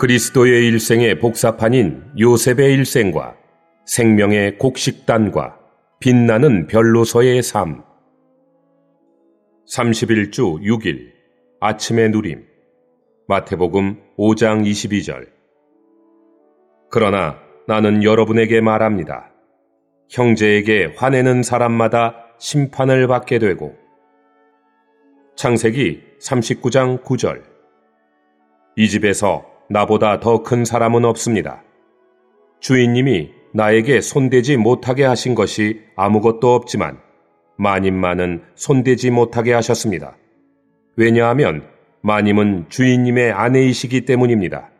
그리스도의 일생의 복사판인 요셉의 일생과 생명의 곡식단과 빛나는 별로서의 삶. 31주 6일 아침의 누림 마태복음 5장 22절 그러나 나는 여러분에게 말합니다. 형제에게 화내는 사람마다 심판을 받게 되고 창세기 39장 9절 이 집에서 나보다 더 큰 사람은 없습니다. 주인님이 나에게 손대지 못하게 하신 것이 아무것도 없지만 마님만은 손대지 못하게 하셨습니다. 왜냐하면 마님은 주인님의 아내이시기 때문입니다.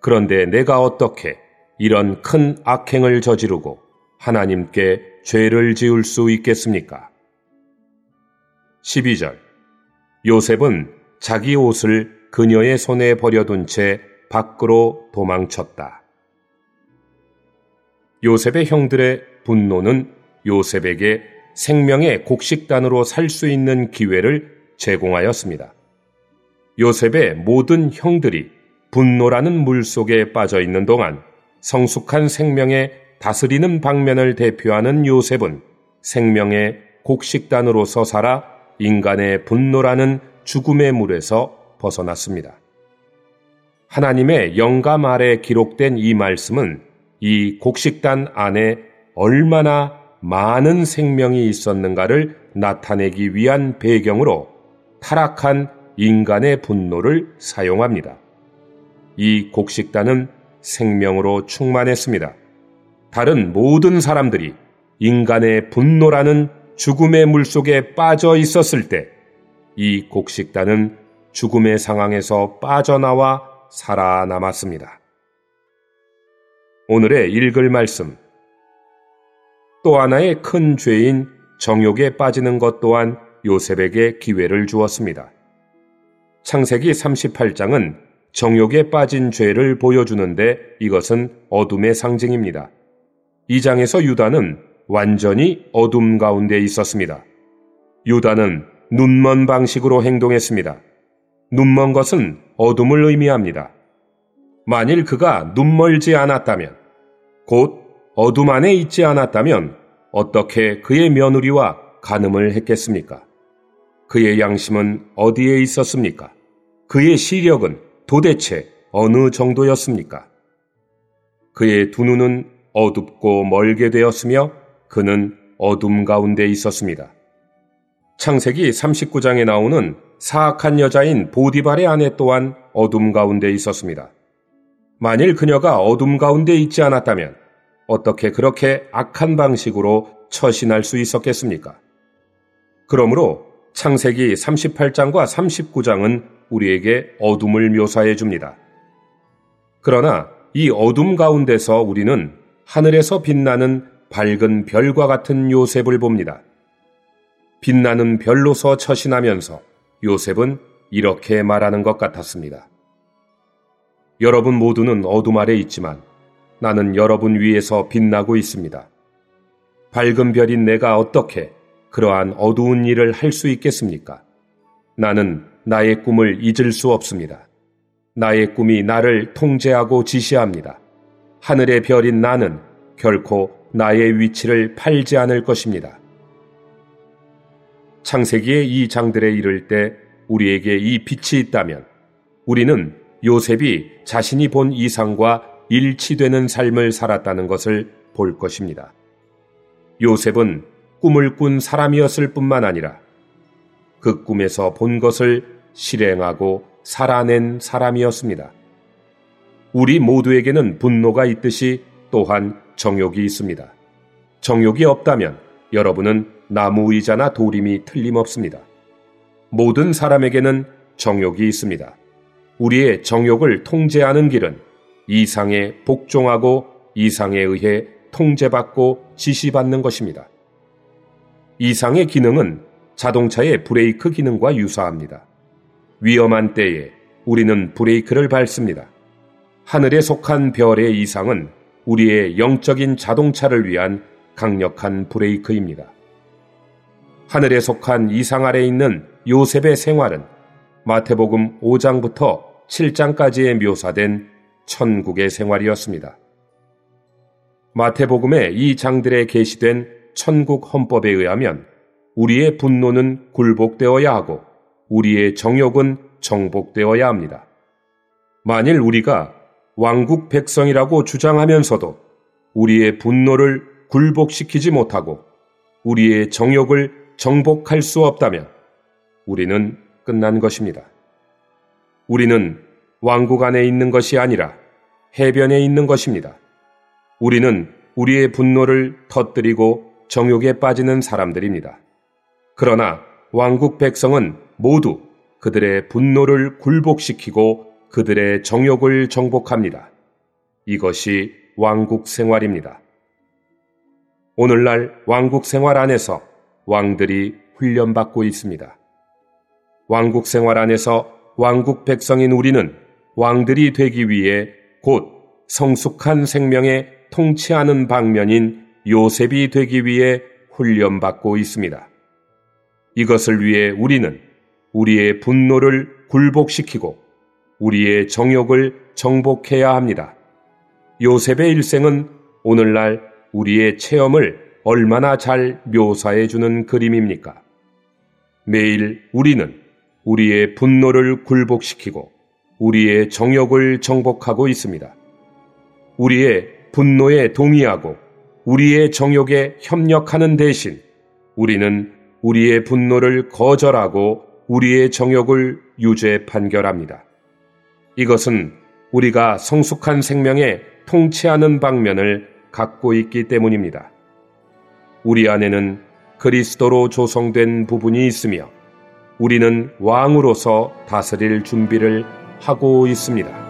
그런데 내가 어떻게 이런 큰 악행을 저지르고 하나님께 죄를 지을 수 있겠습니까? 12절 요셉은 자기 옷을 그녀의 손에 버려둔 채 밖으로 도망쳤다. 요셉의 형들의 분노는 요셉에게 생명의 곡식단으로 살 수 있는 기회를 제공하였습니다. 요셉의 모든 형들이 분노라는 물 속에 빠져 있는 동안 성숙한 생명의 다스리는 방면을 대표하는 요셉은 생명의 곡식단으로서 살아 인간의 분노라는 죽음의 물에서 벗어났습니다. 하나님의 영감 아래 기록된 이 말씀은 이 곡식단 안에 얼마나 많은 생명이 있었는가를 나타내기 위한 배경으로 타락한 인간의 분노를 사용합니다. 이 곡식단은 생명으로 충만했습니다. 다른 모든 사람들이 인간의 분노라는 죽음의 물 속에 빠져 있었을 때 이 곡식단은 죽음의 상황에서 빠져나와 살아남았습니다. 오늘의 읽을 말씀. 또 하나의 큰 죄인 정욕에 빠지는 것 또한 요셉에게 기회를 주었습니다. 창세기 38장은 정욕에 빠진 죄를 보여주는데 이것은 어둠의 상징입니다. 이 장에서 유다는 완전히 어둠 가운데 있었습니다. 유다는 눈먼 방식으로 행동했습니다. 눈먼 것은 어둠을 의미합니다. 만일 그가 눈멀지 않았다면, 곧 어둠 안에 있지 않았다면 어떻게 그의 며느리와 간음을 했겠습니까? 그의 양심은 어디에 있었습니까? 그의 시력은 도대체 어느 정도였습니까? 그의 두 눈은 어둡고 멀게 되었으며 그는 어둠 가운데 있었습니다. 창세기 39장에 나오는 사악한 여자인 보디발의 아내 또한 어둠 가운데 있었습니다. 만일 그녀가 어둠 가운데 있지 않았다면 어떻게 그렇게 악한 방식으로 처신할 수 있었겠습니까? 그러므로 창세기 38장과 39장은 우리에게 어둠을 묘사해 줍니다. 그러나 이 어둠 가운데서 우리는 하늘에서 빛나는 밝은 별과 같은 요셉을 봅니다. 빛나는 별로서 처신하면서 요셉은 이렇게 말하는 것 같았습니다. 여러분 모두는 어둠 아래 있지만 나는 여러분 위에서 빛나고 있습니다. 밝은 별인 내가 어떻게 그러한 어두운 일을 할 수 있겠습니까? 나는 나의 꿈을 잊을 수 없습니다. 나의 꿈이 나를 통제하고 지시합니다. 하늘의 별인 나는 결코 나의 위치를 팔지 않을 것입니다. 창세기의 이 장들에 이를 때 우리에게 이 빛이 있다면 우리는 요셉이 자신이 본 이상과 일치되는 삶을 살았다는 것을 볼 것입니다. 요셉은 꿈을 꾼 사람이었을 뿐만 아니라 그 꿈에서 본 것을 실행하고 살아낸 사람이었습니다. 우리 모두에게는 분노가 있듯이 또한 정욕이 있습니다. 정욕이 없다면 여러분은 나무 의자나 도림이 틀림없습니다. 모든 사람에게는 정욕이 있습니다. 우리의 정욕을 통제하는 길은 이상에 복종하고 이상에 의해 통제받고 지시받는 것입니다. 이상의 기능은 자동차의 브레이크 기능과 유사합니다. 위험한 때에 우리는 브레이크를 밟습니다. 하늘에 속한 별의 이상은 우리의 영적인 자동차를 위한 강력한 브레이크입니다. 하늘에 속한 이상 아래 있는 요셉의 생활은 마태복음 5장부터 7장까지에 묘사된 천국의 생활이었습니다. 마태복음의 이 장들에 게시된 천국 헌법에 의하면 우리의 분노는 굴복되어야 하고 우리의 정욕은 정복되어야 합니다. 만일 우리가 왕국 백성이라고 주장하면서도 우리의 분노를 굴복시키지 못하고 우리의 정욕을 정복할 수 없다면 우리는 끝난 것입니다. 우리는 왕국 안에 있는 것이 아니라 해변에 있는 것입니다. 우리는 우리의 분노를 터뜨리고 정욕에 빠지는 사람들입니다. 그러나 왕국 백성은 모두 그들의 분노를 굴복시키고 그들의 정욕을 정복합니다. 이것이 왕국 생활입니다. 오늘날 왕국 생활 안에서 왕들이 훈련받고 있습니다. 왕국 생활 안에서 왕국 백성인 우리는 왕들이 되기 위해 곧 성숙한 생명에 통치하는 방면인 요셉이 되기 위해 훈련받고 있습니다. 이것을 위해 우리는 우리의 분노를 굴복시키고 우리의 정욕을 정복해야 합니다. 요셉의 일생은 오늘날 우리의 체험을 얼마나 잘 묘사해 주는 그림입니까? 매일 우리는 우리의 분노를 굴복시키고 우리의 정욕을 정복하고 있습니다. 우리의 분노에 동의하고 우리의 정욕에 협력하는 대신 우리는 우리의 분노를 거절하고 우리의 정욕을 유죄 판결합니다. 이것은 우리가 성숙한 생명에 통치하는 방면을 갖고 있기 때문입니다. 우리 안에는 그리스도로 조성된 부분이 있으며 우리는 왕으로서 다스릴 준비를 하고 있습니다.